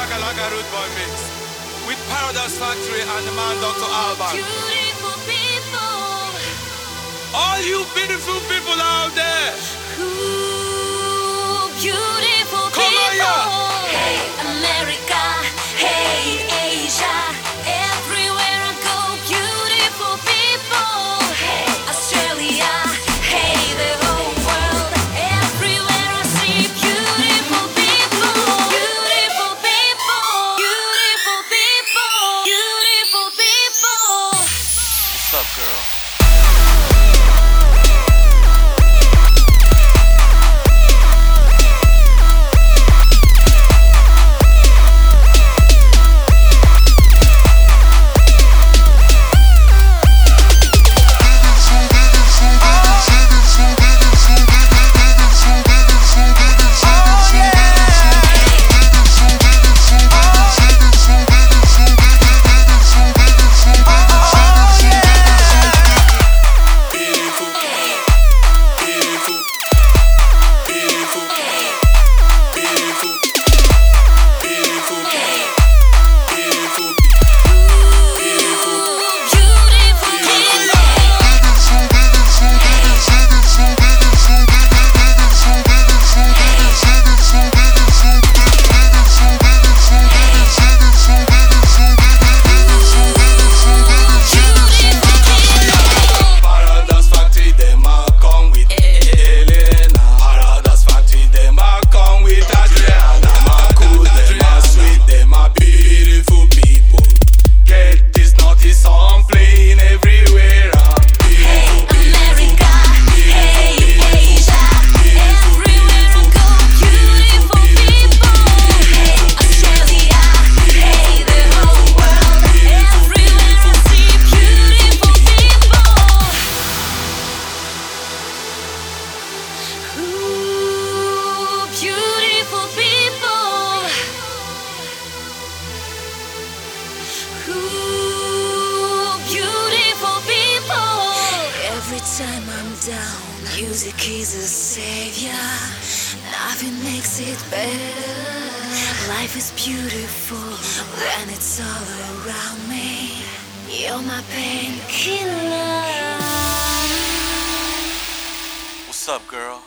Root Boy Mix with Paradox Factory and the man Dr. Alban. Beautiful people. All you beautiful people out there. girl. Music is a savior, nothing makes it better. Life is beautiful when it's all around me. You're my painkiller. What's up, girl?